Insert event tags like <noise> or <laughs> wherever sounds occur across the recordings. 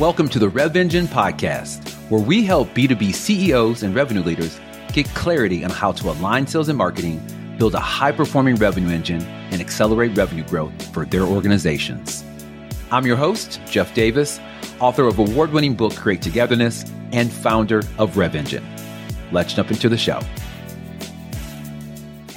Welcome to the Rev Engine podcast, where we help B2B CEOs and revenue leaders get clarity on how to align sales and marketing, build a high performing revenue engine, and accelerate revenue growth for their organizations. I'm your host, Jeff Davis, author of award winning book Create Togetherness and founder of Rev Engine. Let's jump into the show.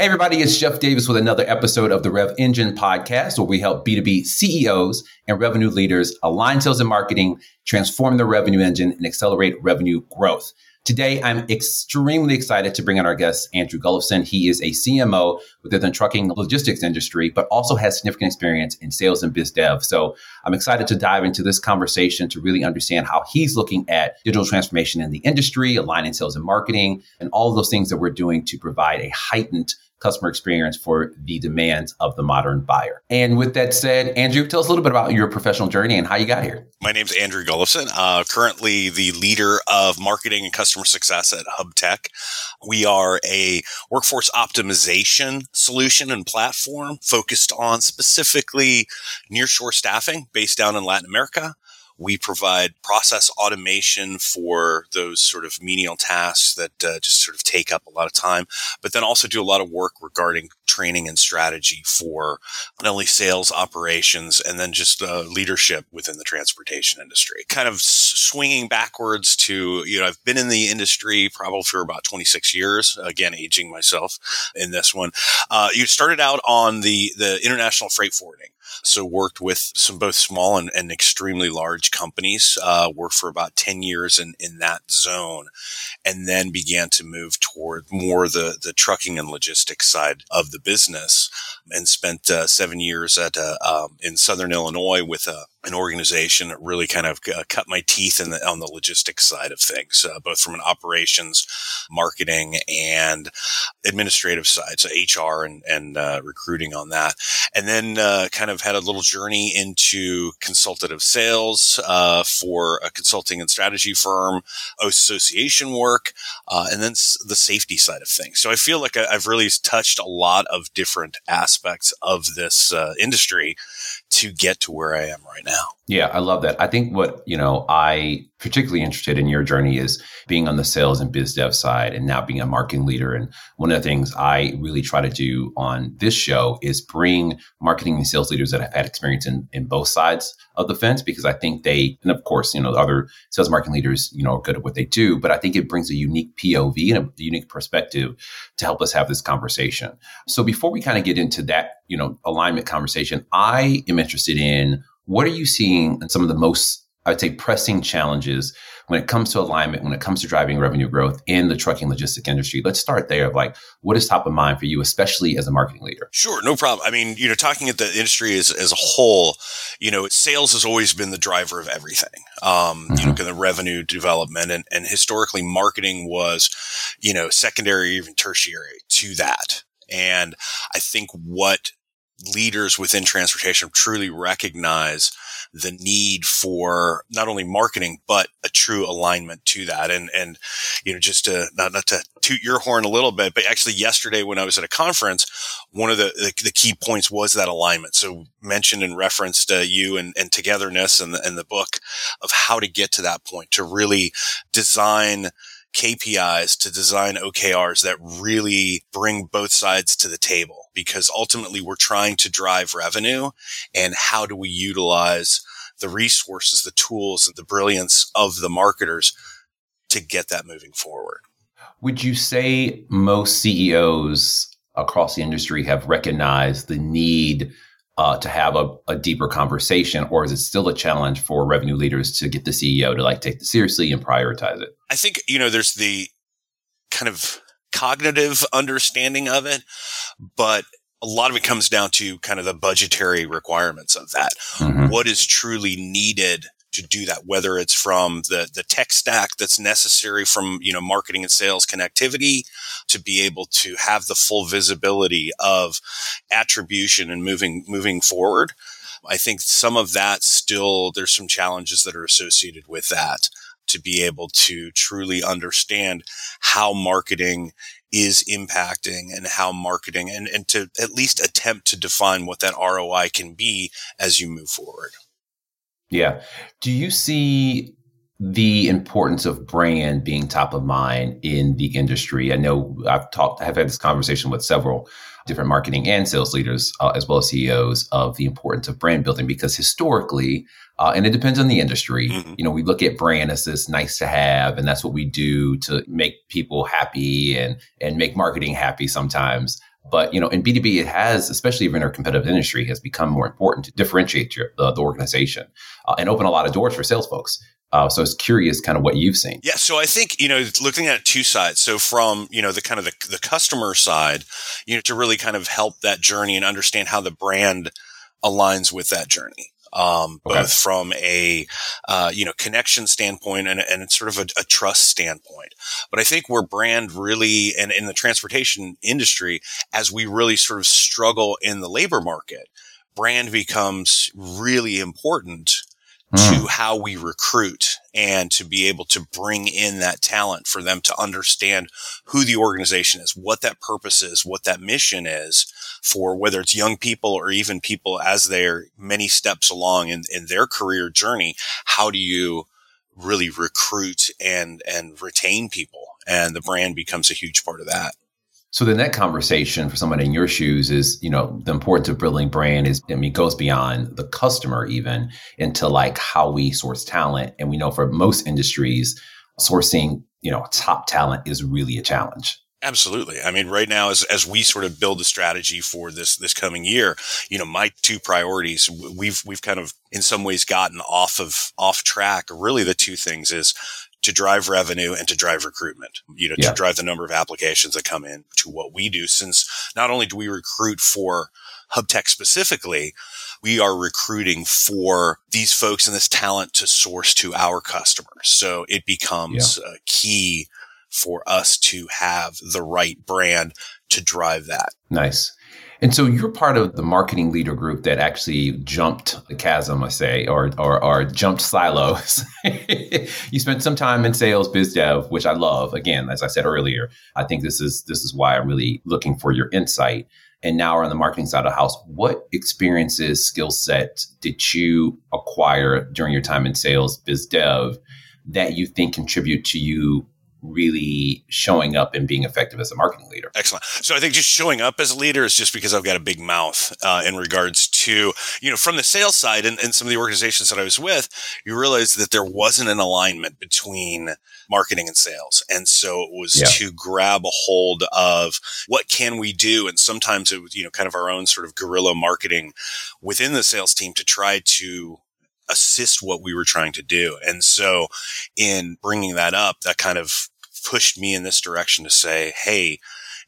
Hey, everybody, it's Jeff Davis with another episode of the Rev Engine podcast, where we help B2B CEOs and revenue leaders align sales and marketing, transform their revenue engine, and accelerate revenue growth. Today, I'm extremely excited to bring on our guest, Andrew Gulovsen. He is a CMO within the trucking logistics industry, but also has significant experience in sales and biz dev. So I'm excited to dive into this conversation to really understand how he's looking at digital transformation in the industry, aligning sales and marketing, and all of those things that we're doing to provide a heightened customer experience for the demands of the modern buyer. And with that said, Andrew, tell us a little bit about your professional journey and how you got here. My name is Andrew Gulovsen, uh, currently the leader of marketing and customer success at Hubtek. We are a workforce optimization solution and platform focused on specifically nearshore staffing based down in Latin America. We provide process automation for those sort of menial tasks that uh, just sort of take up a lot of time, but then also do a lot of work regarding training and strategy for not only sales operations and then just uh, leadership within the transportation industry. Kind of swinging backwards to, you know, I've been in the industry probably for about 26 years, again, aging myself in this one. Uh, you started out on the, the international freight forwarding. So worked with some both small and, and extremely large companies. Uh, worked for about ten years in in that zone, and then began to move toward more the the trucking and logistics side of the business and spent uh, seven years at uh, um, in Southern Illinois with a an organization that really kind of uh, cut my teeth in the, on the logistics side of things, uh, both from an operations, marketing, and administrative side, so HR and, and uh, recruiting on that. And then uh, kind of had a little journey into consultative sales uh, for a consulting and strategy firm, association work, uh, and then the safety side of things. So I feel like I've really touched a lot of different aspects of this uh, industry to get to where I am right now. Yeah, I love that. I think what, you know, I particularly interested in your journey is being on the sales and biz dev side and now being a marketing leader. And one of the things I really try to do on this show is bring marketing and sales leaders that have had experience in, in both sides of the fence because I think they, and of course, you know, other sales marketing leaders, you know, are good at what they do, but I think it brings a unique POV and a unique perspective to help us have this conversation. So before we kind of get into that, you know, alignment conversation, I am interested in what are you seeing in some of the most, I'd say, pressing challenges when it comes to alignment, when it comes to driving revenue growth in the trucking logistic industry? Let's start there of like, what is top of mind for you, especially as a marketing leader? Sure, no problem. I mean, you know, talking at the industry as, as a whole, you know, sales has always been the driver of everything. Um, mm-hmm. you know, the revenue development and, and historically marketing was, you know, secondary, even tertiary to that. And I think what leaders within transportation truly recognize the need for not only marketing but a true alignment to that. And and you know just to not, not to toot your horn a little bit but actually yesterday when i was at a conference one of the the, the key points was that alignment. So mentioned and referenced uh, you and, and togetherness and the, and the book of how to get to that point to really design KPIs to design OKRs that really bring both sides to the table because ultimately we're trying to drive revenue and how do we utilize the resources, the tools and the brilliance of the marketers to get that moving forward. Would you say most CEOs across the industry have recognized the need uh, to have a, a, deeper conversation, or is it still a challenge for revenue leaders to get the CEO to like take this seriously and prioritize it? I think you know there's the kind of cognitive understanding of it, but a lot of it comes down to kind of the budgetary requirements of that. Mm-hmm. What is truly needed to do that, whether it's from the, the tech stack that's necessary from, you know, marketing and sales connectivity to be able to have the full visibility of attribution and moving, moving forward. I think some of that still, there's some challenges that are associated with that to be able to truly understand how marketing is impacting and how marketing and, and to at least attempt to define what that ROI can be as you move forward. Yeah. Do you see the importance of brand being top of mind in the industry? I know I've talked, I've had this conversation with several different marketing and sales leaders, uh, as well as CEOs, of the importance of brand building because historically, uh, and it depends on the industry. Mm-hmm. You know, we look at brand as this nice to have, and that's what we do to make people happy and and make marketing happy sometimes. But you know, in B two B, it has, especially in our competitive industry, has become more important to differentiate your, the, the organization uh, and open a lot of doors for sales folks. Uh, so I was curious, kind of what you've seen. Yeah, so I think you know, looking at two sides. So from you know the kind of the, the customer side, you know, to really kind of help that journey and understand how the brand aligns with that journey um, okay. both from a uh, you know connection standpoint and, and sort of a, a, trust standpoint. But I think where brand really and in the transportation industry, as we really sort of struggle in the labor market, brand becomes really important mm. to how we recruit and to be able to bring in that talent for them to understand who the organization is, what that purpose is, what that mission is for whether it's young people or even people as they're many steps along in, in their career journey. How do you really recruit and, and retain people? And the brand becomes a huge part of that. So the net conversation for someone in your shoes is, you know, the importance of building brand is, I mean, goes beyond the customer even into like how we source talent. And we know for most industries, sourcing, you know, top talent is really a challenge. Absolutely. I mean, right now, as, as we sort of build the strategy for this, this coming year, you know, my two priorities, we've, we've kind of in some ways gotten off of, off track. Really the two things is to drive revenue and to drive recruitment, you know, yeah. to drive the number of applications that come in to what we do. Since not only do we recruit for Hubtek specifically, we are recruiting for these folks and this talent to source to our customers. So it becomes yeah. a key for us to have the right brand to drive that. Nice. And so you're part of the marketing leader group that actually jumped the chasm, I say, or or, or jumped silos. <laughs> you spent some time in sales, biz dev, which I love. Again, as I said earlier, I think this is this is why I'm really looking for your insight. And now we're on the marketing side of the house. What experiences, skill set did you acquire during your time in sales, biz dev, that you think contribute to you really showing up and being effective as a marketing leader. Excellent. So I think just showing up as a leader is just because I've got a big mouth uh, in regards to, you know, from the sales side and, and some of the organizations that I was with, you realize that there wasn't an alignment between marketing and sales. And so it was yeah. to grab a hold of what can we do? And sometimes it was, you know, kind of our own sort of guerrilla marketing within the sales team to try to assist what we were trying to do. And so in bringing that up, that kind of pushed me in this direction to say, Hey,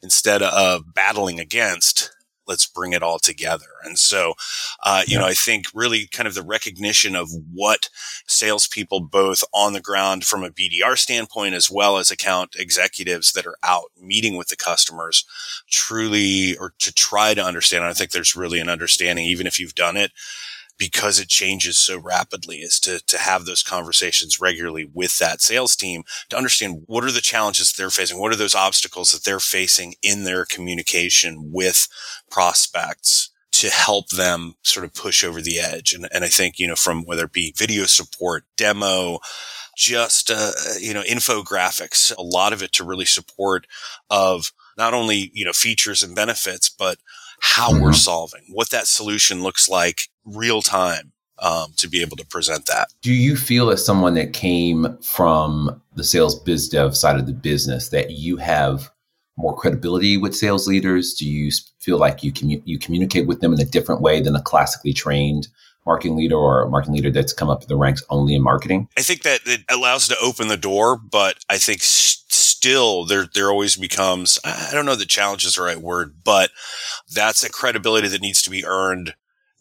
instead of battling against, let's bring it all together. And so, uh, you yeah. know, I think really kind of the recognition of what salespeople, both on the ground from a BDR standpoint, as well as account executives that are out meeting with the customers, truly, or to try to understand. I think there's really an understanding, even if you've done it, because it changes so rapidly is to, to have those conversations regularly with that sales team to understand what are the challenges they're facing? What are those obstacles that they're facing in their communication with prospects? to help them sort of push over the edge. And, and I think, you know, from whether it be video support, demo, just, uh, you know, infographics, a lot of it to really support of not only, you know, features and benefits, but how mm-hmm. we're solving, what that solution looks like real time um, to be able to present that. Do you feel as someone that came from the sales biz dev side of the business that you have more credibility with sales leaders? Do you feel like you commu- you communicate with them in a different way than a classically trained marketing leader or a marketing leader that's come up the ranks only in marketing? I think that it allows to open the door, but I think still there there always becomes I don't know the challenge is the right word, but that's a credibility that needs to be earned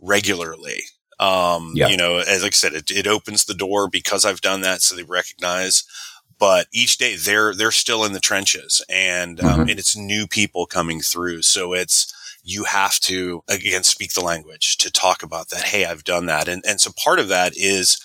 regularly. Um, yeah. you know, as like I said, it, it opens the door because I've done that, so they recognize. But each day they're they're still in the trenches, and um, mm-hmm. and it's new people coming through, so it's you have to again speak the language to talk about that. Hey, I've done that, and and so part of that is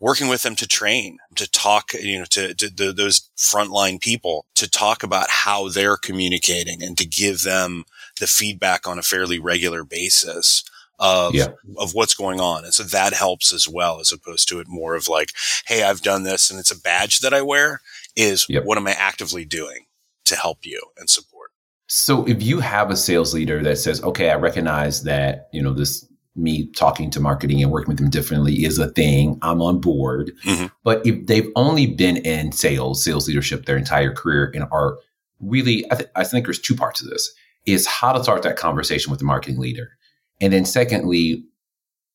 working with them to train, to talk, you know, to, to, to those frontline people to talk about how they're communicating and to give them the feedback on a fairly regular basis of yeah. of what's going on. And so that helps as well, as opposed to it more of like, hey, I've done this and it's a badge that I wear. Is yep. what am I actively doing to help you and support? So if you have a sales leader that says, okay, I recognize that, you know, this me talking to marketing and working with them differently is a thing. I'm on board. Mm-hmm. But if they've only been in sales, sales leadership their entire career and are really, I, th- I think there's two parts to this is how to start that conversation with the marketing leader. And then secondly,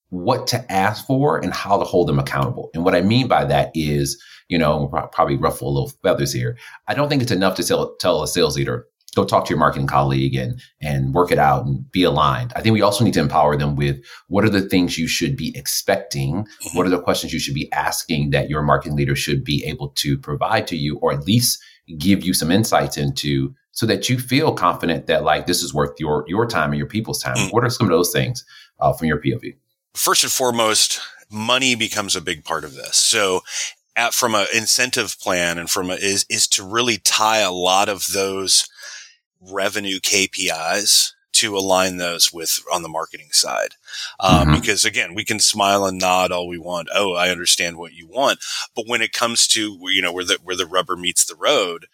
what to ask for and how to hold them accountable. And what I mean by that is, you know, probably ruffle a little feathers here. I don't think it's enough to tell, tell a sales leader, go talk to your marketing colleague and, and work it out and be aligned. I think we also need to empower them with what are the things you should be expecting? Mm-hmm. What are the questions you should be asking that your marketing leader should be able to provide to you or at least give you some insights into so that you feel confident that like this is worth your your time and your people's time. Mm. What are some of those things uh, from your POV? First and foremost, money becomes a big part of this. So at, from an incentive plan and from a, is is to really tie a lot of those revenue KPIs to align those with on the marketing side. Um, mm-hmm. Because again, we can smile and nod all we want. Oh, I understand what you want. But when it comes to, you know, where the, where the rubber meets the road,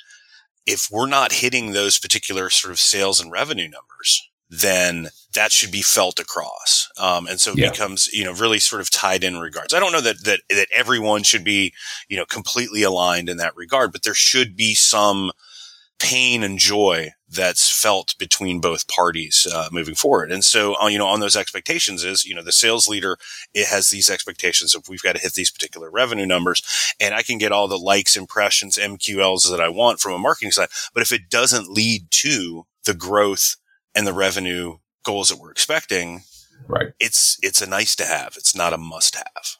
if we're not hitting those particular sort of sales and revenue numbers, then that should be felt across. Um, and so it yeah. becomes, you know, really sort of tied in regards. I don't know that, that, that everyone should be, you know, completely aligned in that regard, but there should be some, pain and joy that's felt between both parties uh, moving forward. And so, uh, you know, on those expectations is, you know, the sales leader it has these expectations of we've got to hit these particular revenue numbers, and I can get all the likes, impressions, MQLs that I want from a marketing side. But if it doesn't lead to the growth and the revenue goals that we're expecting, right, it's it's a nice to have. It's not a must have.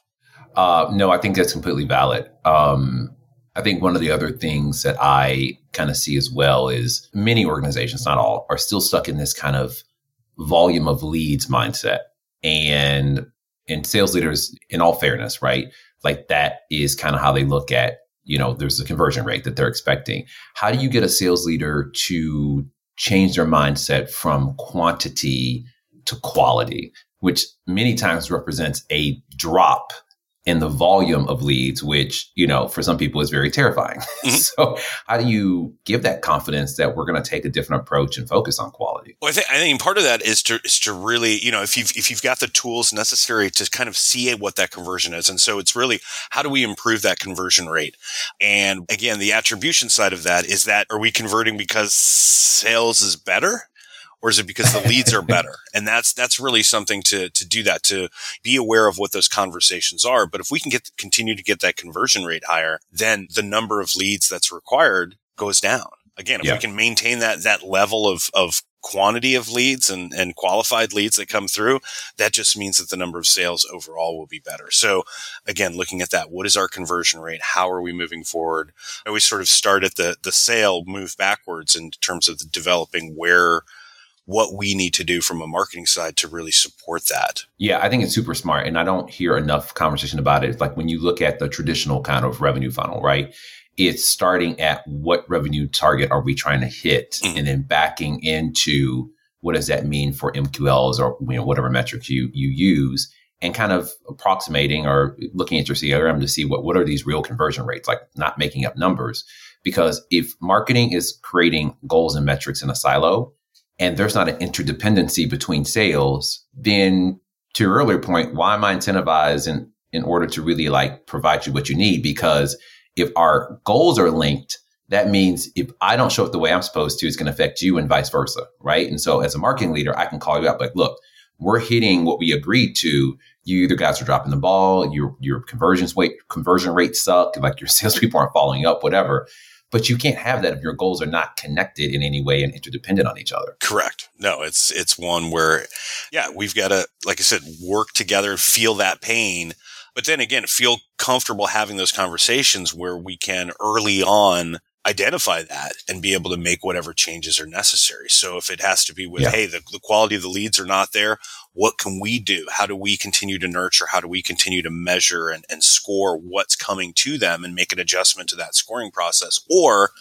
Uh, no, I think that's completely valid. Um, I think one of the other things that I kind of see as well is many organizations, not all, are still stuck in this kind of volume of leads mindset. And and sales leaders, in all fairness, right? Like that is kind of how they look at, you know, there's a conversion rate that they're expecting. How do you get a sales leader to change their mindset from quantity to quality, which many times represents a drop in the volume of leads, which, you know, for some people is very terrifying. <laughs> Mm-hmm. so how do you give that confidence that we're going to take a different approach and focus on quality? Well, I think, I think part of that is to, is to really, you know, if you've, if you've got the tools necessary to kind of see what that conversion is. And so it's really, how do we improve that conversion rate? And again, the attribution side of that is that are we converting because sales is better? Or is it because the leads are <laughs> better? And that's that's really something to to do that to be aware of what those conversations are. But if we can get continue to get that conversion rate higher, then the number of leads that's required goes down. Again, if yeah. we can maintain that that level of of quantity of leads and, and qualified leads that come through, that just means that the number of sales overall will be better. So again, looking at that, what is our conversion rate? How are we moving forward? I always sort of start at the, the sale, move backwards in terms of developing where what we need to do from a marketing side to really support that. Yeah, I think it's super smart. And I don't hear enough conversation about it. It's like when you look at the traditional kind of revenue funnel, right? It's starting at what revenue target are we trying to hit mm-hmm. and then backing into what does that mean for MQLs or you know, whatever metrics you, you use and kind of approximating or looking at your CRM to see what, what are these real conversion rates, like not making up numbers. Because if marketing is creating goals and metrics in a silo, and there's not an interdependency between sales, then to your earlier point, why am I incentivized in, in order to really like provide you what you need? Because if our goals are linked, that means if I don't show up the way I'm supposed to, it's going to affect you and vice versa. Right. And so as a marketing leader, I can call you out, like, look, we're hitting what we agreed to. You either guys are dropping the ball, your your conversions weight conversion rates suck, like your <laughs> salespeople aren't following up, whatever. But you can't have that if your goals are not connected in any way and interdependent on each other. Correct. No, it's it's one where, yeah, we've got to, like I said, work together, feel that pain, but then again, feel comfortable having those conversations where we can early on identify that and be able to make whatever changes are necessary. So if it has to be with, yeah. hey, the, the quality of the leads are not there, what can we do? How do we continue to nurture? How do we continue to measure and, and score what's coming to them and make an adjustment to that scoring process? Or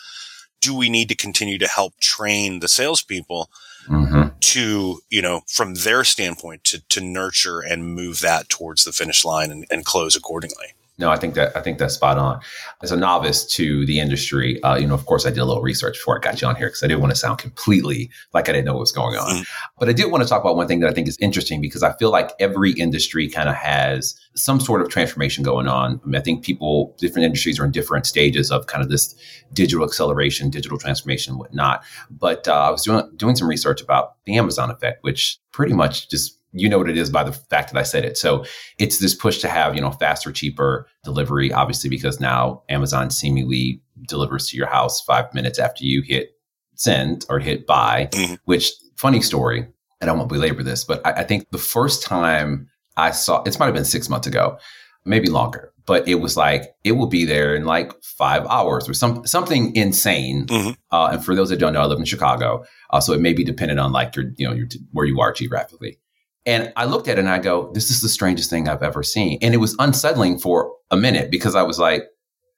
do we need to continue to help train the salespeople mm-hmm. to, you know, from their standpoint to, to nurture and move that towards the finish line and, and close accordingly. No, I think that I think that's spot on. As a novice to the industry, uh, you know, of course, I did a little research before I got you on here because I didn't want to sound completely like I didn't know what was going on. Mm. But I did want to talk about one thing that I think is interesting because I feel like every industry kind of has some sort of transformation going on. I, mean, I think people, different industries are in different stages of kind of this digital acceleration, digital transformation, whatnot. But uh, I was doing doing some research about the Amazon effect, which pretty much just you know what it is by the fact that I said it. So it's this push to have, you know, faster, cheaper delivery, obviously, because now Amazon seemingly delivers to your house five minutes after you hit send or hit buy, mm-hmm. which funny story. And I won't belabor this, but I, I think the first time I saw it might have been six months ago, maybe longer, but it was like it will be there in like five hours or some something insane. Mm-hmm. Uh, and for those that don't know, I live in Chicago, uh, so it may be dependent on like your you know your where you are geographically. And I looked at it and I go, this is the strangest thing I've ever seen. And it was unsettling for a minute because I was like,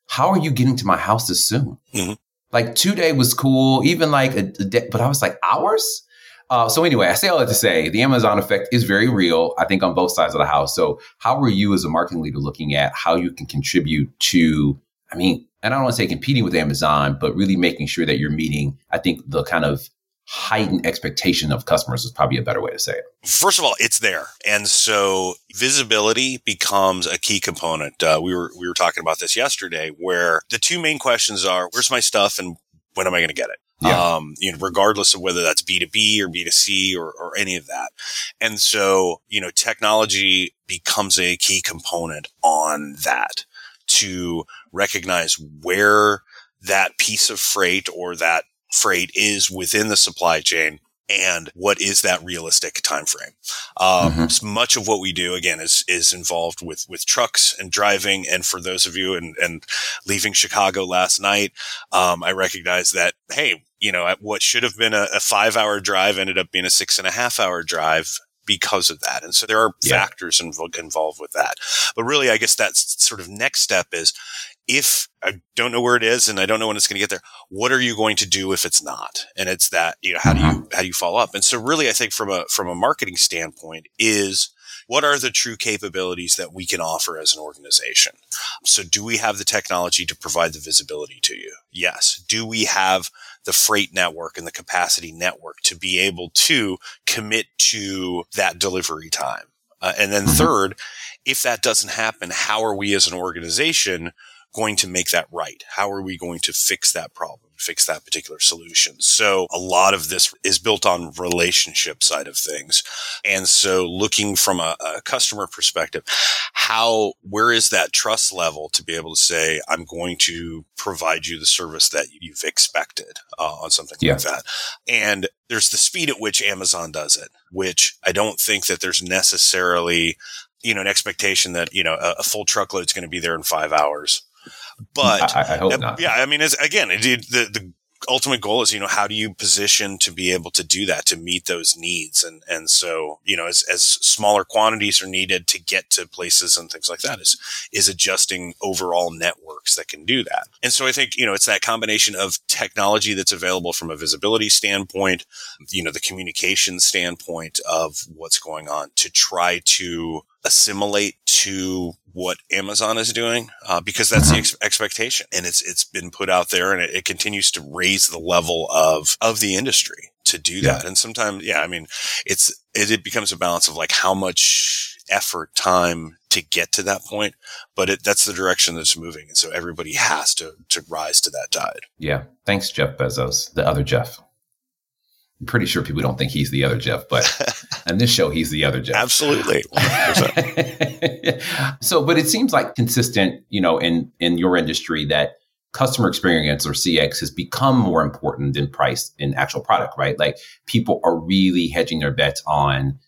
how are you getting to my house this soon? Mm-hmm. Like two day was cool, even like a, a day, but I was like, hours? Uh, so anyway, I say all that to say the Amazon effect is very real, I think, on both sides of the house. So how are you as a marketing leader looking at how you can contribute to, I mean, and I don't want to say competing with Amazon, but really making sure that you're meeting, I think, the kind of heightened expectation of customers is probably a better way to say it. First of all, it's there, and so visibility becomes a key component. Uh, we were we were talking about this yesterday, where the two main questions are: Where's my stuff, and when am I going to get it? Yeah. Um, you know, regardless of whether that's B2B or B2C or, or any of that. And so, you know, technology becomes a key component on that to recognize where that piece of freight or that freight is within the supply chain and what is that realistic time frame um, mm-hmm. much of what we do again is is involved with with trucks and driving and for those of you and and leaving chicago last night um, i recognize that hey you know what should have been a, a, five hour drive ended up being a six and a half hour drive because of that and so there are yeah. factors inv- involved with that but really i guess that sort of next step is if I don't know where it is and I don't know when it's going to get there, what are you going to do if it's not? And it's that, you know, how do you, mm-hmm. how do you follow up? And so really, I think from a, from a marketing standpoint is what are the true capabilities that we can offer as an organization? So do we have the technology to provide the visibility to you? Yes. Do we have the freight network and the capacity network to be able to commit to that delivery time? Uh, and then mm-hmm. third, if that doesn't happen, how are we as an organization going to make that right? How are we going to fix that problem, fix that particular solution? So a lot of this is built on relationship side of things. And so looking from a, a customer perspective, how, where is that trust level to be able to say, I'm going to provide you the service that you've expected uh, on something yeah. like that? And there's the speed at which Amazon does it, which I don't think that there's necessarily you know, an expectation that, you know, a, a full truckload is going to be there in five hours. But I, I hope not. Yeah, I mean, again, it, the the ultimate goal is, you know, how do you position to be able to do that, to meet those needs? And, and so, you know, as, as smaller quantities are needed to get to places and things like that is, is adjusting overall networks that can do that. And so I think, you know, it's that combination of technology that's available from a visibility standpoint, you know, the communication standpoint of what's going on to try to assimilate to what Amazon is doing uh, because that's the ex- expectation, and it's it's been put out there, and it, it, continues to raise the level of of the industry to do that. And sometimes, yeah, I mean, it's it, it, becomes a balance of like how much effort, time to get to that point, but it, that's the direction that's moving, and so everybody has to to rise to that tide. Yeah, thanks, Jeff Bezos, the other Jeff. I'm pretty sure people don't think he's the other Jeff, but <laughs> on this show, he's the other Jeff. Absolutely. <laughs> so, but it seems like consistent, you know, in in your industry that customer experience or CX has become more important than price in actual product, right? Like people are really hedging their bets on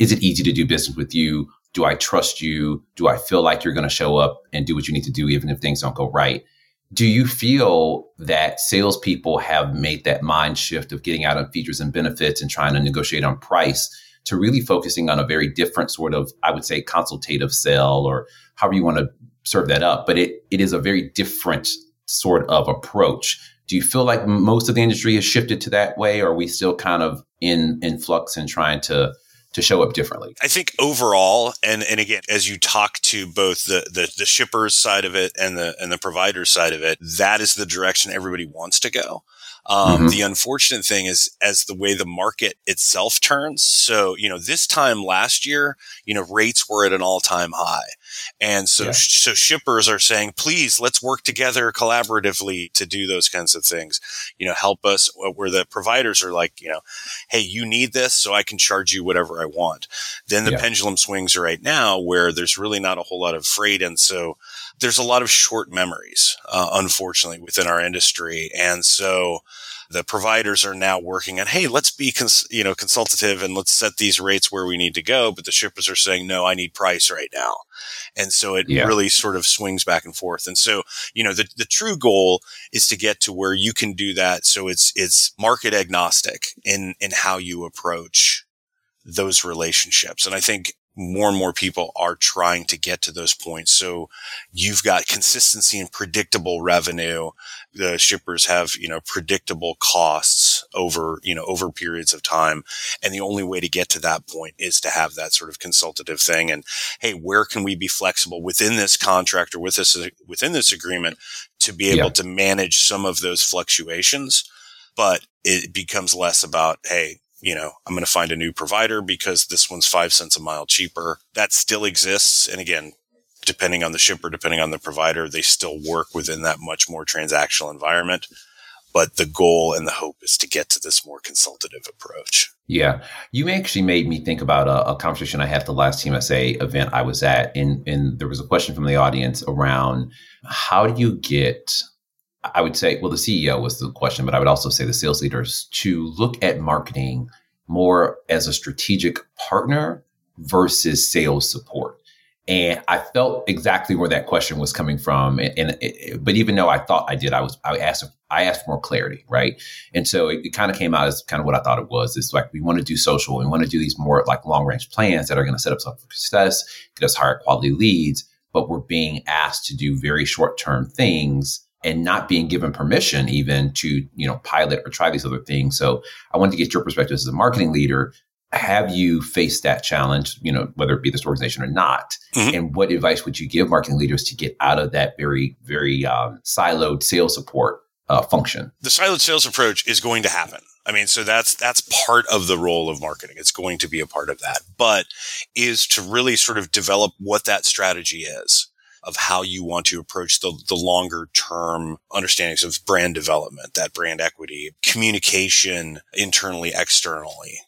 is it easy to do business with you? Do I trust you? Do I feel like you're going to show up and do what you need to do even if things don't go right? Do you feel that salespeople have made that mind shift of getting out on features and benefits and trying to negotiate on price to really focusing on a very different sort of, I would say, consultative sell or however you want to serve that up? But it, it is a very different sort of approach Do you feel like most of the industry has shifted to that way, or are we still kind of in in flux and trying to to show up differently? I think overall, and and again, as you talk to both the, the the shippers side of it and the and the provider side of it, that is the direction everybody wants to go. Um, mm-hmm. The unfortunate thing is, as the way the market itself turns. So, you know, this time last year, you know, rates were at an all time high. And so, yeah. so shippers are saying, please, let's work together collaboratively to do those kinds of things. You know, help us uh, where the providers are like, you know, Hey, you need this so I can charge you whatever I want. Then the yeah. pendulum swings right now where there's really not a whole lot of freight. And so there's a lot of short memories, uh, unfortunately, within our industry. And so the providers are now working on, hey, let's be, cons- you know, consultative and let's set these rates where we need to go. But the shippers are saying, no, I need price right now. And so it yeah. really sort of swings back and forth. And so, you know, the, the true goal is to get to where you can do that. So it's, it's market agnostic in, in how you approach those relationships. And I think more and more people are trying to get to those points. So you've got consistency and predictable revenue. The shippers have, you know, predictable costs over, you know, over periods of time. And the only way to get to that point is to have that sort of consultative thing. And hey, where can we be flexible within this contract or with this, within this agreement to be able yeah. to manage some of those fluctuations? But it becomes less about, hey, you know, I'm going to find a new provider because this one's five cents a mile cheaper. That still exists. And again, depending on the shipper, depending on the provider, they still work within that much more transactional environment. But the goal and the hope is to get to this more consultative approach. Yeah. You actually made me think about a, a conversation I had the last TMSA event I was at. And, and there was a question from the audience around how do you get I would say, well, the CEO was the question, but I would also say the sales leaders to look at marketing more as a strategic partner versus sales support. And I felt exactly where that question was coming from. And, and it, but even though I thought I did, I was I asked I asked for more clarity, right? And so it, it kind of came out as kind of what I thought it was. It's like we want to do social, we want to do these more like long range plans that are going to set us up for success, get us higher quality leads, but we're being asked to do very short term things and not being given permission even to you know pilot or try these other things. So i wanted to get your perspective as a marketing leader. Have you faced that challenge you know whether it be this organization or not? Mm-hmm. and what advice would you give marketing leaders to get out of that very very um, siloed sales support uh, function? The siloed sales approach is going to happen. I mean, so that's that's part of the role of marketing. It's going to be a part of that, but is to really sort of develop what that strategy is of how you want to approach the, the longer term understandings of brand development, that brand equity, communication internally, externally.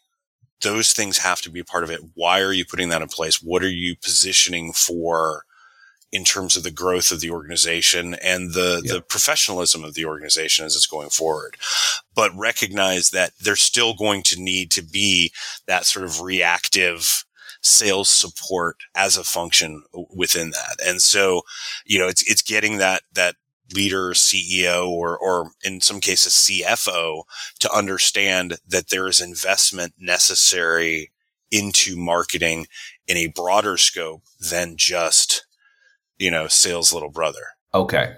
Those things have to be part of it. Why are you putting that in place? What are you positioning for in terms of the growth of the organization and the, yeah. the professionalism of the organization as it's going forward. But recognize that there's still going to need to be that sort of reactive sales support as a function within that. And so, you know, it's, it's getting that, that leader, CEO, or, or in some cases CFO to understand that there is investment necessary into marketing in a broader scope than just, you know, sales little brother. Okay.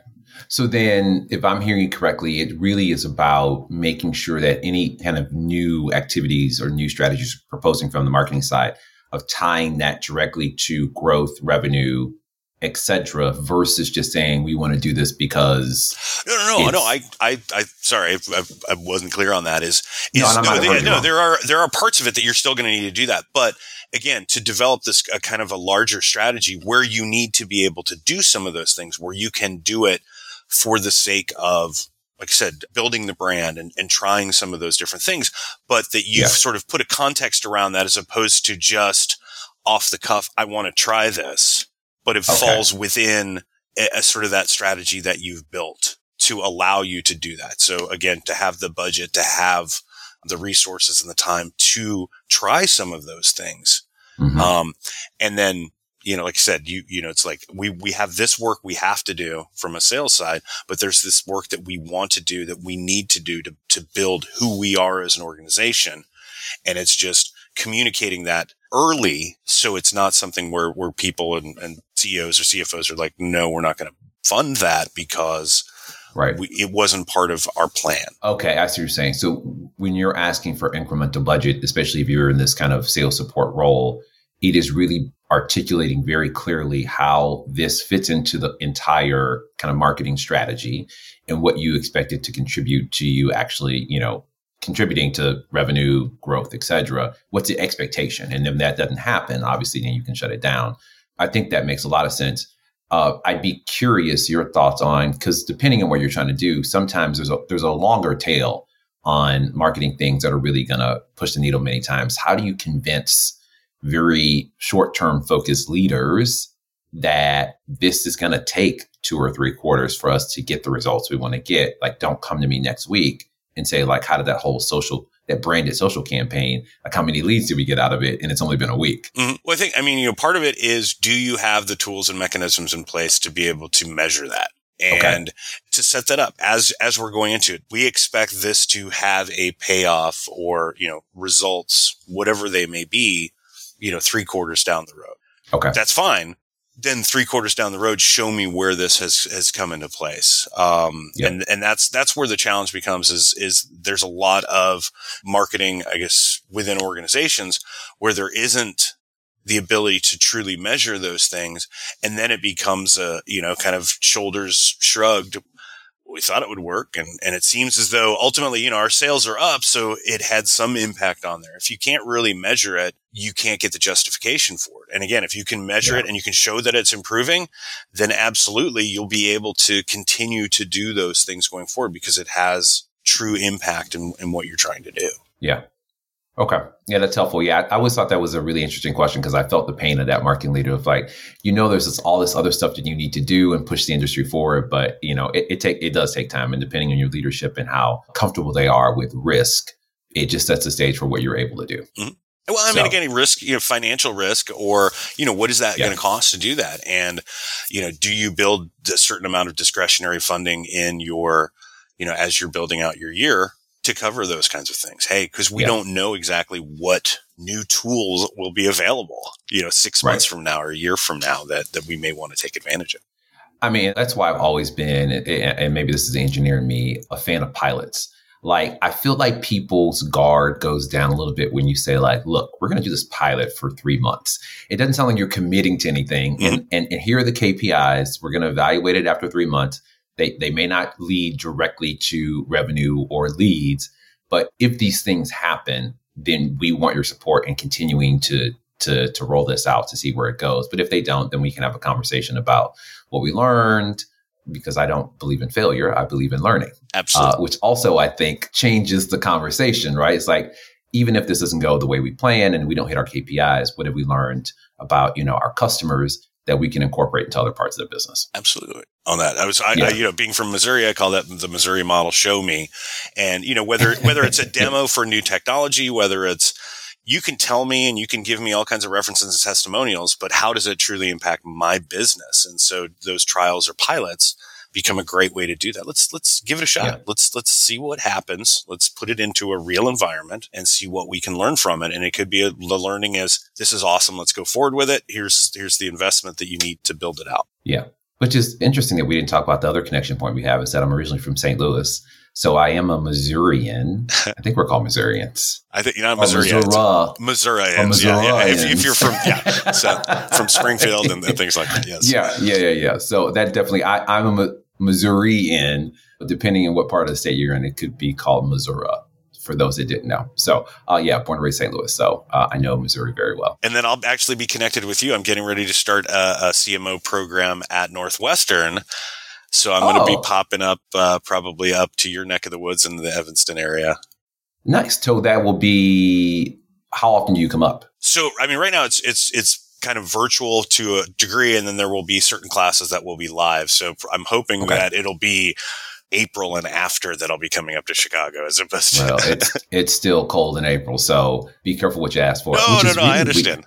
So then, if I'm hearing you correctly, it really is about making sure that any kind of new activities or new strategies proposing from the marketing side of tying that directly to growth, revenue, etc., versus just saying we want to do this because no, no, no, no. I, I, I, sorry, I, I wasn't clear on that. Is, is no, no, they, no there are there are parts of it that you're still going to need to do that, but again, to develop this a kind of a larger strategy where you need to be able to do some of those things, where you can do it for the sake of like I said, building the brand and, and trying some of those different things, but that you've yeah. sort of put a context around that as opposed to just off the cuff, I want to try this, but it okay. falls within a, a sort of that strategy that you've built to allow you to do that. So again, to have the budget, to have the resources and the time to try some of those things. Mm-hmm. Um, and then you know, like I said, you, you know, it's like we, we have this work we have to do from a sales side, but there's this work that we want to do that we need to do to, to build who we are as an organization. And it's just communicating that early. So it's not something where, where people and, and CEOs or CFOs are like, no, we're not going to fund that because Right. We, it wasn't part of our plan. Okay, I see what you're saying. So when you're asking for incremental budget, especially if you're in this kind of sales support role, it is really articulating very clearly how this fits into the entire kind of marketing strategy and what you expect it to contribute to you actually, you know, contributing to revenue growth, et cetera. What's the expectation? And if that doesn't happen, obviously, then you can shut it down. I think that makes a lot of sense. Uh, I'd be curious your thoughts on because depending on what you're trying to do, sometimes there's a there's a longer tail on marketing things that are really going to push the needle many times. How do you convince very short term focused leaders that this is going to take two or three quarters for us to get the results we want to get? Like, don't come to me next week and say like, how did that whole social that branded social campaign, like how many leads did we get out of it? And it's only been a week. Mm-hmm. Well, I think, I mean, you know, part of it is do you have the tools and mechanisms in place to be able to measure that? And okay. to set that up as, as we're going into it, we expect this to have a payoff or, you know, results, whatever they may be, you know, three quarters down the road. Okay. That's fine then three quarters down the road, show me where this has, has come into place. Um, yep. and, and that's, that's where the challenge becomes is, is there's a lot of marketing, I guess, within organizations where there isn't the ability to truly measure those things. And then it becomes a, you know, kind of shoulders shrugged we thought it would work. And, and it seems as though ultimately, you know, our sales are up. So it had some impact on there. If you can't really measure it, you can't get the justification for it. And again, if you can measure yeah. it and you can show that it's improving, then absolutely you'll be able to continue to do those things going forward because it has true impact in, in what you're trying to do. Yeah. Okay. Yeah, that's helpful. Yeah, I, always thought that was a really interesting question because I felt the pain of that marketing leader of like, you know, there's this, all this other stuff that you need to do and push the industry forward, but you know, it, it take it does take time, and depending on your leadership and how comfortable they are with risk, it just sets the stage for what you're able to do. Mm-hmm. Well, I mean, so, again, risk, you know, financial risk, or you know, what is that yeah. going to cost to do that? And you know, do you build a certain amount of discretionary funding in your, you know, as you're building out your year? To cover those kinds of things. Hey, because we yeah. don't know exactly what new tools will be available, you know, six months right. from now or a year from now that, that we may want to take advantage of. I mean, that's why I've always been, and maybe this is the engineer in me, a fan of pilots. Like, I feel like people's guard goes down a little bit when you say, like, look, we're going to do this pilot for three months. It doesn't sound like you're committing to anything. Mm-hmm. And, and, and here are the KPIs. We're going to evaluate it after three months. They, they may not lead directly to revenue or leads, but if these things happen, then we want your support in continuing to to to roll this out to see where it goes. But if they don't, then we can have a conversation about what we learned. Because I don't believe in failure, I believe in learning. Absolutely, uh, which also I think changes the conversation. Right? It's like even if this doesn't go the way we plan and we don't hit our KPIs, what have we learned about you know our customers that we can incorporate into other parts of the business. Absolutely. On that, I was, I, yeah. I, you know, being from Missouri, I call that the Missouri model. Show me, and you know, whether whether it's a <laughs> demo for new technology, whether it's you can tell me and you can give me all kinds of references and testimonials, but how does it truly impact my business? And so those trials or pilots become a great way to do that. Let's let's give it a shot. Yeah. Let's let's see what happens. Let's put it into a real environment and see what we can learn from it. And it could be a, the learning is this is awesome. Let's go forward with it. Here's here's the investment that you need to build it out. Yeah. Which is interesting that we didn't talk about the other connection point we have is that I'm originally from St. Louis. So I am a Missourian. <laughs> I think we're called Missourians. I think you're not Missourians. Missouri. Missourians. Yeah, yeah. If, if, you're from yeah, so from Springfield and, and, things like that. Yes. Yeah, yeah, yeah, yeah. So that definitely I, I'm a Missourian. Depending on what part of the state you're in, it could be called Missouri for those that didn't know. So, uh, yeah, born and raised in St. Louis. So uh, I know Missouri very well. And then I'll actually be connected with you. I'm getting ready to start a, a CMO program at Northwestern. So I'm oh. going to be popping up uh, probably up to your neck of the woods in the Evanston area. Nice. So that will be how often do you come up? So I mean, right now it's it's it's kind of virtual to a degree, and then there will be certain classes that will be live. So I'm hoping okay. that it'll be April and after that I'll be coming up to Chicago as opposed to. Well, <laughs> it's, it's still cold in April, so be careful what you ask for. No, no, no, really, I understand.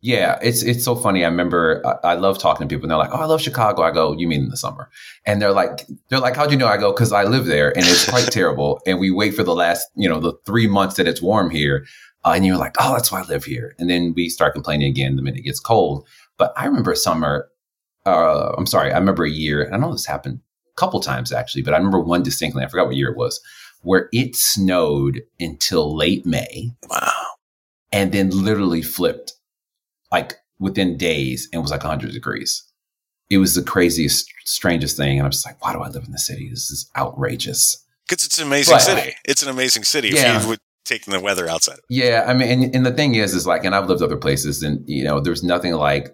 yeah, it's it's so funny. I remember I, I, love talking to people, and they're like, "Oh, I love Chicago." I go, "You mean in the summer?" And they're like, "They're like, how'd you know?" I go, "Because I live there, and it's quite <laughs> terrible. And we wait for the last, you know, the three months that it's warm here, uh, and you're like, oh, that's why I live here. And then we start complaining again the minute it gets cold. But I remember a summer, uh, I'm sorry, I remember a year, I know this happened a couple times actually, but I remember one distinctly. I forgot what year it was, where it snowed until late May. Wow. And then literally flipped like within days and was like 100 degrees. It was the craziest, strangest thing. And I'm just like, why do I live in the city? This is outrageous. Because it's an amazing but, city. It's an amazing city. Yeah. If you would taking the weather outside. Yeah. I mean, and, and the thing is, is like, and I've lived other places and, you know, there's nothing like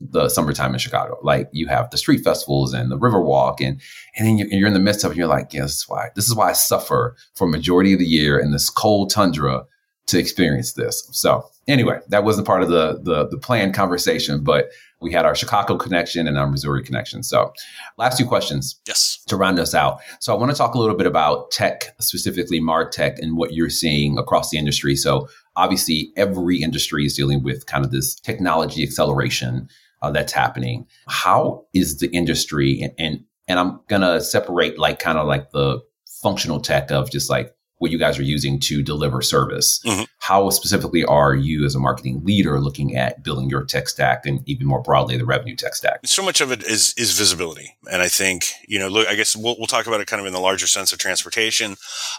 the summertime in Chicago. Like you have the street festivals and the Riverwalk, and and then you're, you're in the midst of it. And you're like, yeah, this is why this is why I suffer for majority of the year in this cold tundra to experience this. So anyway, that wasn't part of the the, the planned conversation, but we had our Chicago connection and our Missouri connection. So last two questions. Yes. To round us out. So I want to talk a little bit about tech, specifically MarTech and what you're seeing across the industry. So obviously every industry is dealing with kind of this technology acceleration uh, that's happening. How is the industry and, and and I'm gonna separate like kind of like the functional tech of just like what you guys are using to deliver service. Mm-hmm. How specifically are you as a marketing leader looking at building your tech stack and even more broadly the revenue tech stack? So much of it is is visibility. And I think, you know, look, I guess we'll, we'll talk about it kind of in the larger sense of transportation.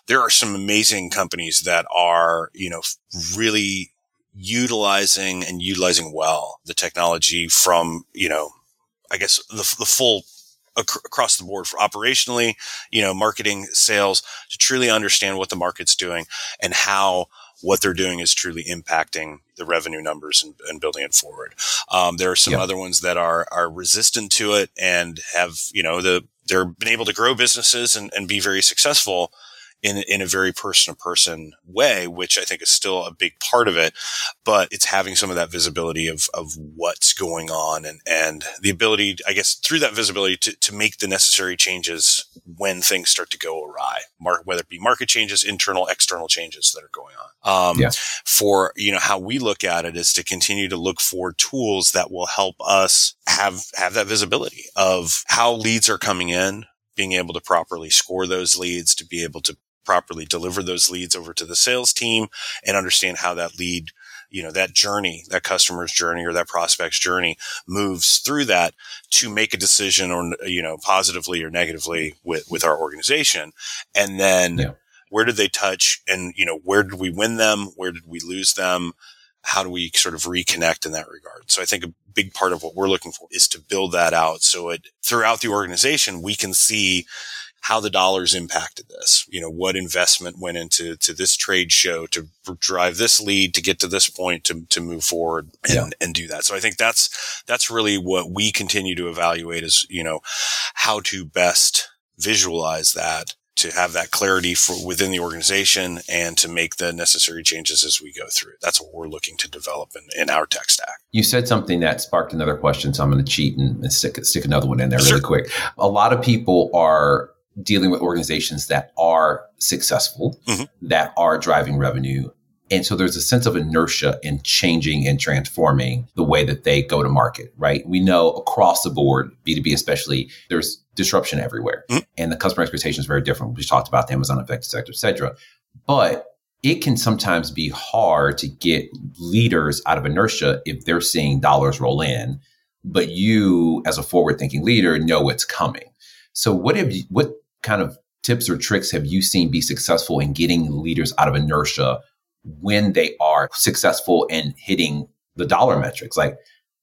There are some amazing companies that are, you know, really utilizing and utilizing well the technology from, you know, I guess the, the full across the board for operationally, you know, marketing, sales to truly understand what the market's doing and how what they're doing is truly impacting the revenue numbers and, and building it forward. Um, there are some other ones that are are resistant to it and have you know the they're been able to grow businesses and, and be very successful in, in a very person to person way, which I think is still a big part of it. But it's having some of that visibility of, of what's going on and, and the ability, I guess, through that visibility to, to make the necessary changes when things start to go awry, Mar- whether it be market changes, internal, external changes that are going on. Um, yeah. for, you know, how we look at it is to continue to look for tools that will help us have, have that visibility of how leads are coming in, being able to properly score those leads, to be able to properly deliver those leads over to the sales team and understand how that lead you know that journey that customer's journey or that prospect's journey moves through that to make a decision or you know positively or negatively with with our organization. And then yeah. where did they touch and you know where did we win them? Where did we lose them? How do we sort of reconnect in that regard? So i think a big part of what we're looking for is to build that out so it throughout the organization we can see how the dollars impacted this. You know, what investment went into to this trade show to drive this lead to get to this point to, to move forward and, yeah. and do that. So I think that's that's really what we continue to evaluate is, you know, how to best visualize that to have that clarity for within the organization and to make the necessary changes as we go through. That's what we're looking to develop in, in our tech stack. You said something that sparked another question, so I'm going to cheat and, and stick stick another one in there sure. really quick. A lot of people are dealing with organizations that are successful, mm-hmm. that are driving revenue. And so there's a sense of inertia in changing and transforming the way that they go to market, right? We know across the board, B2B especially, there's disruption everywhere. Mm-hmm. And the customer expectation is very different. We talked about the Amazon effect, et cetera, et cetera. But it can sometimes be hard to get leaders out of inertia if they're seeing dollars roll in, but you as a forward thinking leader know what's coming. So what have you, what kind of tips or tricks have you seen be successful in getting leaders out of inertia when they are successful in hitting the dollar metrics? Like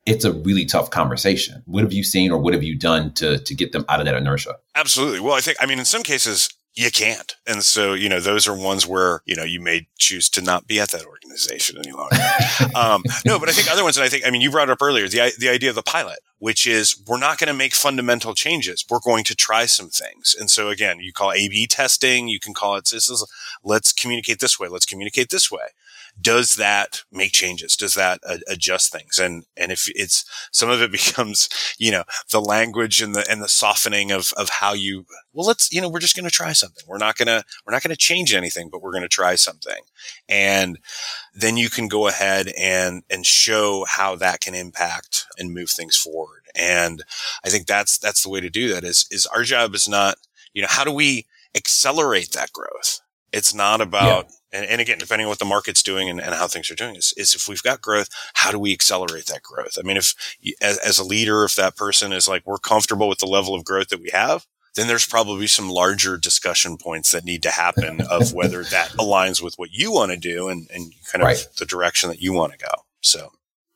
it's a really tough conversation. What have you seen or what have you done to to get them out of that inertia? Absolutely. Well, I think I mean in some cases you can't. And so, you know, those are ones where, you know, you may choose to not be at that organization any longer. <laughs> um, no, but I think other ones, and I think, I mean, you brought up earlier the, the idea of the pilot, which is we're not going to make fundamental changes. We're going to try some things. And so again, you call A B testing, you can call it, this is, let's communicate this way. Let's communicate this way does that make changes? Does that uh, adjust things? And, and if it's, some of it <laughs> becomes, you know, the language and the, and the softening of, of how you, well, let's, you know, we're just going to try something. We're not going to, we're not going to change anything, but we're going to try something. And then you can go ahead and, and show how that can impact and move things forward. And I think that's, that's the way to do that is, is our job is not, you know, how do we accelerate that growth? It's not about, yeah and, and again, depending on what the market's doing and, and how things are doing, is, is if we've got growth, how do we accelerate that growth? I mean, if as, as a leader, if that person is like, we're comfortable with the level of growth that we have, then there's probably some larger discussion points that need to happen of <laughs> whether that aligns with what you want to do and, and kind of right. the direction that you want to go. So,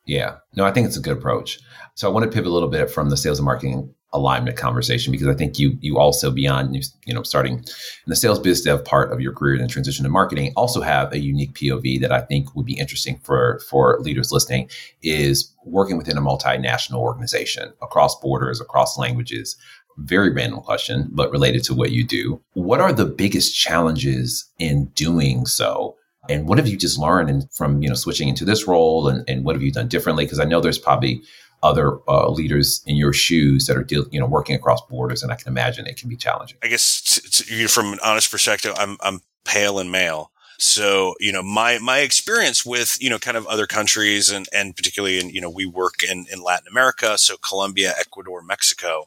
yeah, no, I think it's a good approach. So I want to pivot a little bit from the sales and marketing alignment conversation because I think you you also beyond you know starting in the sales biz dev part of your career and transition to marketing also have a unique POV that I think would be interesting for for leaders listening is working within a multinational organization across borders across languages. Very random question but related to what you do. What are the biggest challenges in doing so? And what have you just learned from you know switching into this role and, and what have you done differently? Because I know there's probably other uh, leaders in your shoes that are deal, you know working across borders, and I can imagine it can be challenging. I guess t- t- from an honest perspective, I'm I'm pale and male. So, you know, my, my experience with, you know, kind of other countries and, and particularly in, you know, we work in, in Latin America. So Colombia, Ecuador, Mexico,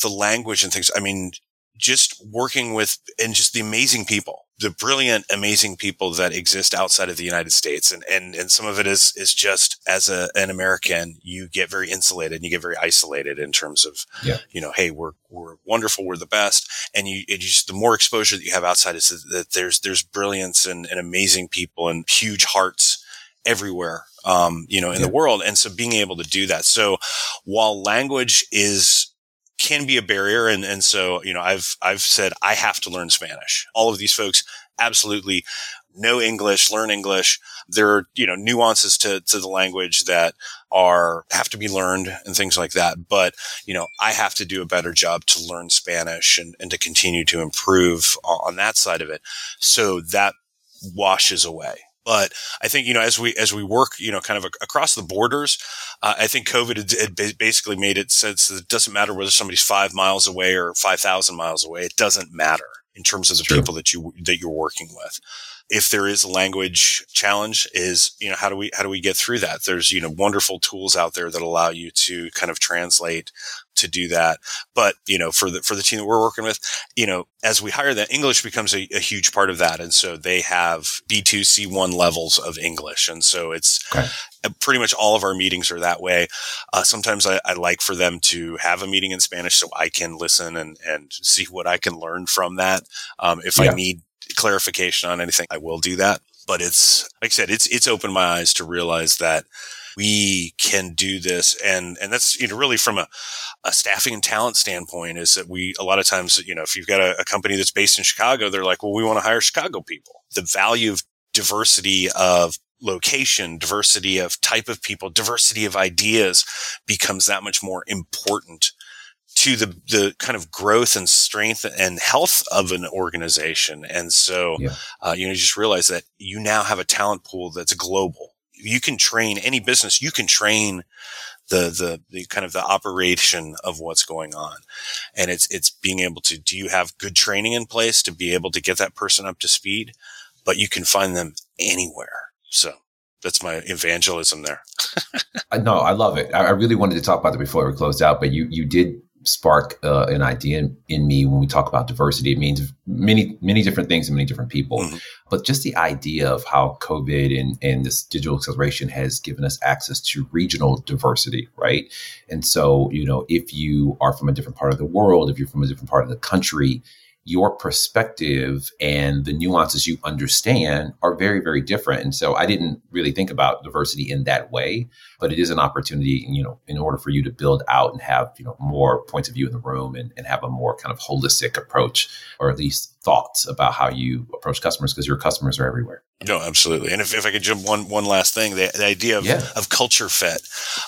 the language and things. I mean, just working with and just the amazing people the brilliant, amazing people that exist outside of the United States. And, and, and some of it is, is just as a, an American, you get very insulated and you get very isolated in terms of, yeah. you know, Hey, we're, we're wonderful. We're the best. And you, you just, the more exposure that you have outside is that, that there's, there's brilliance and, and amazing people and huge hearts everywhere, um, you know, in yeah. the world. And so being able to do that. So while language is, can be a barrier. And, and so, you know, I've, I've said I have to learn Spanish. All of these folks absolutely know English, learn English. There are, you know, nuances to, to the language that are, have to be learned and things like that. But, you know, I have to do a better job to learn Spanish and, and to continue to improve on that side of it. So that washes away. But I think, you know, as we, as we work, you know, kind of across the borders, uh, I think COVID had, had, basically made it sense that it doesn't matter whether somebody's five miles away or 5,000 miles away. It doesn't matter in terms of the True. people that you, that you're working with. If there is a language challenge is, you know, how do we, how do we get through that? There's, you know, wonderful tools out there that allow you to kind of translate to do that. But, you know, for the, for the team that we're working with, you know, as we hire that English becomes a, a huge part of that. And so they have B2, C1 levels of English. And so it's okay. pretty much all of our meetings are that way. Uh, sometimes I, I, like for them to have a meeting in Spanish so I can listen and, and see what I can learn from that. Um, if yeah. I need clarification on anything, I will do that. But it's, like I said, it's, it's opened my eyes to realize that we can do this. And, and that's, you know, really from a, a staffing and talent standpoint is that we, a lot of times, you know, if you've got a, a company that's based in Chicago, they're like, well, we want to hire Chicago people. The value of diversity of location, diversity of type of people, diversity of ideas becomes that much more important to the, the kind of growth and strength and health of an organization. And so, yeah. uh, you know, you just realize that you now have a talent pool that's global you can train any business. You can train the, the, the kind of the operation of what's going on. And it's, it's being able to, do you have good training in place to be able to get that person up to speed? But you can find them anywhere. So that's my evangelism there. <laughs> no, I love it. I really wanted to talk about it before we closed out, but you, you did spark uh, an idea in, in, me when we talk about diversity. It means many, many different things and many different people. Mm-hmm. But just the idea of how COVID and, and this digital acceleration has given us access to regional diversity, right? And so, you know, if you are from a different part of the world, if you're from a different part of the country, your perspective and the nuances you understand are very, very different. And so I didn't really think about diversity in that way, but it is an opportunity, you know, in order for you to build out and have, you know, more points of view in the room and, and have a more kind of holistic approach or at least thoughts about how you approach customers because your customers are everywhere. No, absolutely. And if, if I could jump one one last thing, the, the idea of, yeah. of culture fit.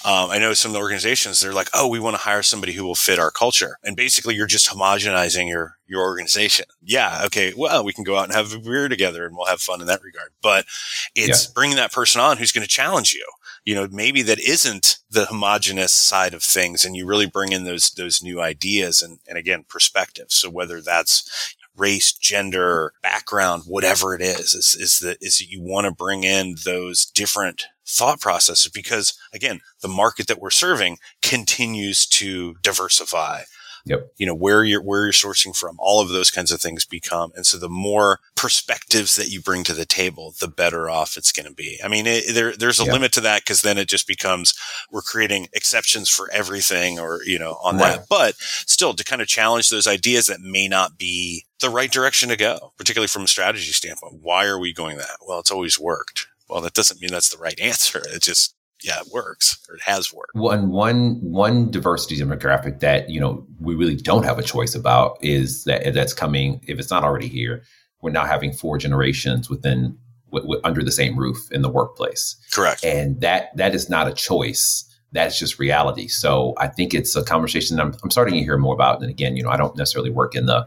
Um, I know some of the organizations they're like, oh, we want to hire somebody who will fit our culture, and basically you're just homogenizing your your organization. Yeah, okay, well, we can go out and have a beer together, and we'll have fun in that regard. But it's yeah. bringing that person on who's going to challenge you. You know, maybe that isn't the homogenous side of things, and you really bring in those those new ideas and and again perspectives. So whether that's race, gender, background, whatever it is, is, is that, is that you want to bring in those different thought processes because again, the market that we're serving continues to diversify. Yep. You know, where you're, where you're sourcing from, all of those kinds of things become. And so the more perspectives that you bring to the table, the better off it's going to be. I mean, it, there, there's a limit to that because then it just becomes we're creating exceptions for everything or, you know, on right. that. But still to kind of challenge those ideas that may not be the right direction to go, particularly from a strategy standpoint. Why are we going that? Well, it's always worked. Well, that doesn't mean that's the right <laughs> answer. It just yeah, it works or it has worked. One one one diversity demographic that you know we really don't have a choice about is that that's coming if it's not already here. We're now having four generations within w- w- under the same roof in the workplace. Correct, and that that is not a choice. That's just reality. So I think it's a conversation I'm, I'm starting to hear more about. And again, you know, I don't necessarily work in the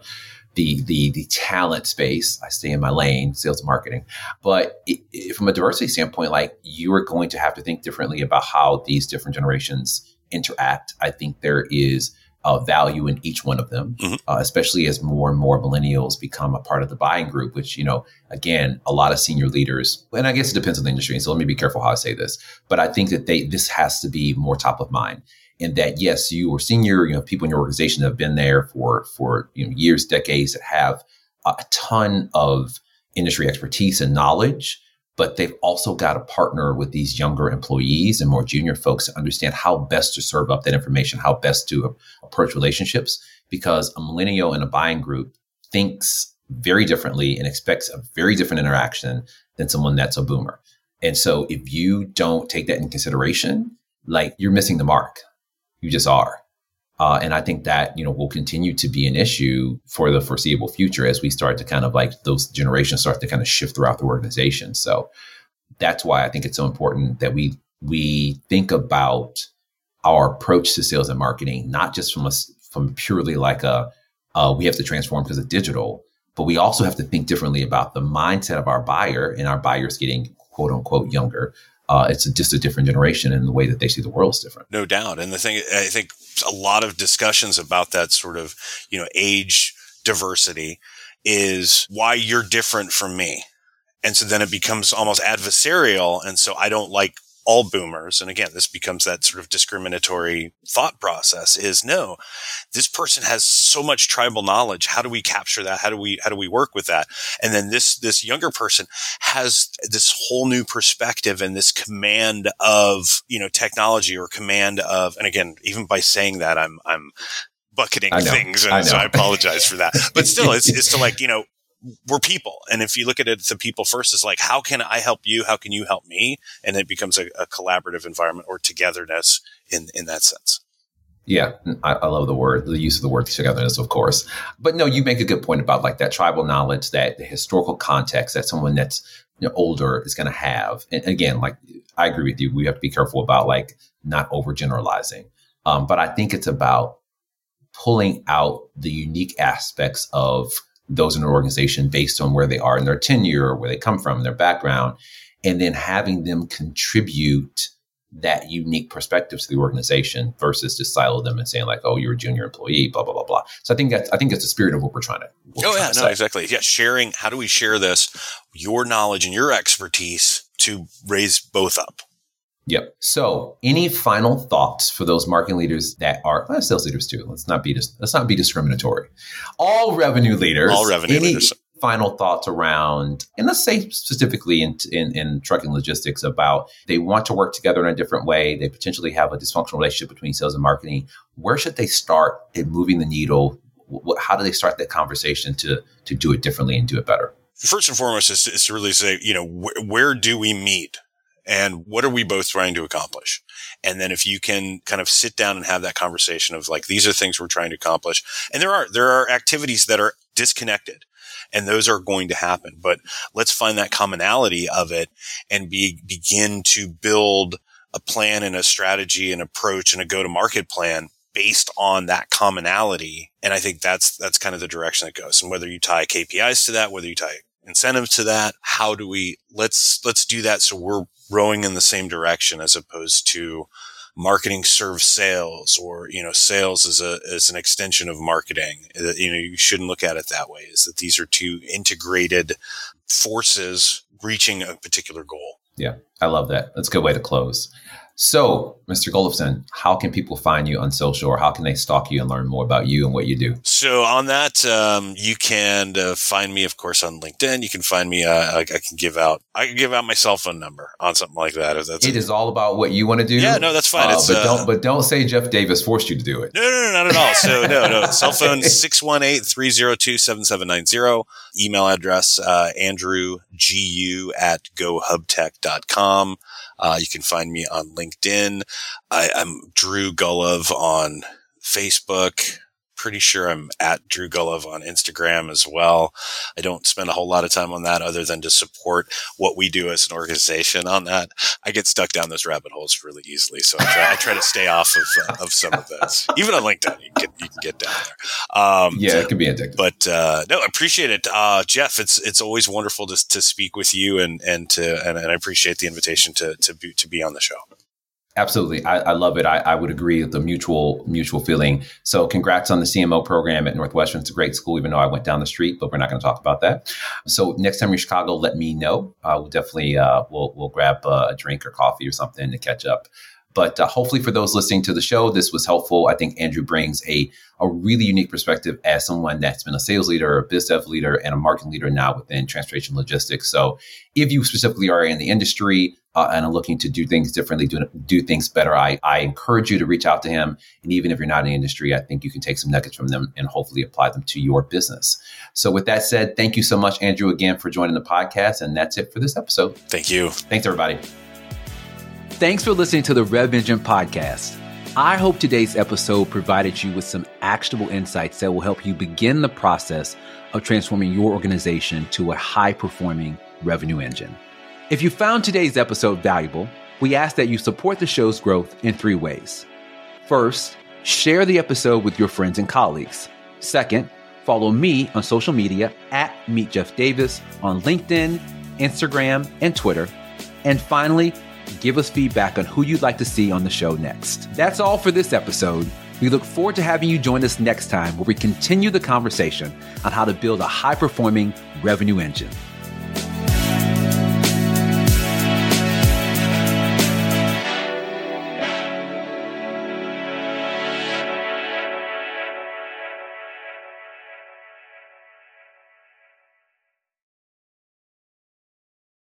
the the the talent space. I stay in my lane, sales and marketing. But it, it, from a diversity standpoint, like you are going to have to think differently about how these different generations interact. I think there is uh, value in each one of them, mm-hmm. uh, especially as more and more millennials become a part of the buying group. Which you know, again, a lot of senior leaders, and I guess it depends on the industry. So let me be careful how I say this, but I think that they this has to be more top of mind and that yes, you are senior, you know, people in your organization have been there for for you know, years, decades, that have a ton of industry expertise and knowledge, but they've also got to partner with these younger employees and more junior folks to understand how best to serve up that information, how best to approach relationships, because a millennial in a buying group thinks very differently and expects a very different interaction than someone that's a boomer. And so if you don't take that in consideration, like you're missing the mark. You just are. Uh, and I think that, you know, will continue to be an issue for the foreseeable future as we start to kind of like those generations start to kind of shift throughout the organization. So that's why I think it's so important that we, we think about our approach to sales and marketing, not just from a, from purely like a, uh, we have to transform because of digital, but we also have to think differently about the mindset of our buyer and our buyers getting quote unquote younger uh, it's just a different generation and the way that they see the world is different. No doubt. And the thing, I think a lot of discussions about that sort of, you know, age diversity is why you're different from me. And so then it becomes almost adversarial. And so I don't like all boomers. And again, this becomes that sort of discriminatory thought process is no, this person has so much tribal knowledge. How do we capture that? How do we, how do we work with that? And then this, this younger person has this whole new perspective and this command of, you know, technology or command of, and again, even by saying that, I'm, I'm, bucketing things and I so I apologize for that. But still it's it's to like, you know, we're people. And if you look at it, the people first is like, how can I help you? How can you help me? And it becomes a, a collaborative environment or togetherness in, in that sense. Yeah, I, I, love the word, the use of the word togetherness, of course. But no, you make a good point about like that tribal knowledge, that the historical context that someone that's you know, older is going to have. And again, like I agree with you, we have to be careful about like not overgeneralizing. Um, but I think it's about pulling out the unique aspects of those in an organization based on where they are in their tenure, or where they come from, their background, and then having them contribute that unique perspective to the organization versus just silo them and saying like, "Oh, you're a junior employee," blah blah blah blah. So I think that's I think that's the spirit of what we're trying to. oh yeah, no, exactly. Yeah, sharing. How do we share this, your knowledge and your expertise to raise both up? Yep. So, any final thoughts for those marketing leaders that are well, sales leaders too? Let's not be let's not be discriminatory. All revenue leaders. All revenue any leaders. Final thoughts around, and let's say specifically in, in, in trucking logistics about they want to work together in a different way. They potentially have a dysfunctional relationship between sales and marketing. Where should they start in moving the needle? How do they start that conversation to to do it differently and do it better? First and foremost is, is to really say, you know, wh- where do we meet? And what are we both trying to accomplish? And then if you can kind of sit down and have that conversation of like, these are things we're trying to accomplish. And there are, there are activities that are disconnected and those are going to happen, but let's find that commonality of it and be, begin to build a plan and a strategy and approach and a go to market plan based on that commonality. And I think that's, that's kind of the direction that goes. And whether you tie KPIs to that, whether you tie incentives to that, how do we, let's, let's do that. So we're rowing in the same direction as opposed to marketing serves sales or, you know, sales is a, is an extension of marketing. Uh, you know, you shouldn't look at it that way is that these are two integrated forces reaching a particular goal. Yeah. I love that. That's a good way to close. So, Mr. Gulovsen, how can people find you on social or how can they stalk you and learn more about you and what you do? So, on that, um, you can uh, find me, of course, on LinkedIn. You can find me, uh, I, I, can give out, I can give out my cell phone number on something like that. If that's it a, is all about what you want to do. Yeah, no, that's fine. Uh, but don't, uh, but don't say Jeff Davis forced you to do it. No, no, no, not at all. So, <laughs> no, no, cell phone 618 302 7790. Email address, uh, Andrew Gu at gohubtek.com. Uh, you can find me on LinkedIn. I, am Drew Gullove on Facebook pretty sure I'm at Drew Gullove on Instagram as well. I don't spend a whole lot of time on that other than to support what we do as an organization on that. I get stuck down those rabbit holes really easily. So I try, I try to stay off of, uh, of some of this. Even on LinkedIn, you can, you can get down there. Um, yeah, it can be addictive. But uh, no, I appreciate it. Uh, Jeff, it's it's always wonderful to, to speak with you and, and to and, and I appreciate the invitation to, to, be, to be on the show. Absolutely. I, I love it. I, I, would agree with the mutual mutual feeling. So congrats on the CMO program at Northwestern. It's a great school, even though I went down the street, but we're not going to talk about that. So next time you're in Chicago, let me know. Uh, we'll definitely uh, we'll we'll grab uh, a drink or coffee or something to catch up. But uh, hopefully, for those listening to the show, this was helpful. I think Andrew brings a, a really unique perspective as someone that's been a sales leader, a biz dev leader, and a marketing leader now within transportation logistics. So, if you specifically are in the industry uh, and are looking to do things differently, do, do things better, I, I encourage you to reach out to him. And even if you're not in the industry, I think you can take some nuggets from them and hopefully apply them to your business. So, with that said, thank you so much, Andrew, again for joining the podcast. And that's it for this episode. Thank you. Thanks, everybody. Thanks for listening to the Rev Engine podcast. I hope today's episode provided you with some actionable insights that will help you begin the process of transforming your organization to a high performing revenue engine. If you found today's episode valuable, we ask that you support the show's growth in three ways. First, share the episode with your friends and colleagues. Second, follow me on social media at Meet Jeff Davis on LinkedIn, Instagram, and Twitter. And finally, give us feedback on who you'd like to see on the show next. That's all for this episode. We look forward to having you join us next time where we continue the conversation on how to build a high performing revenue engine.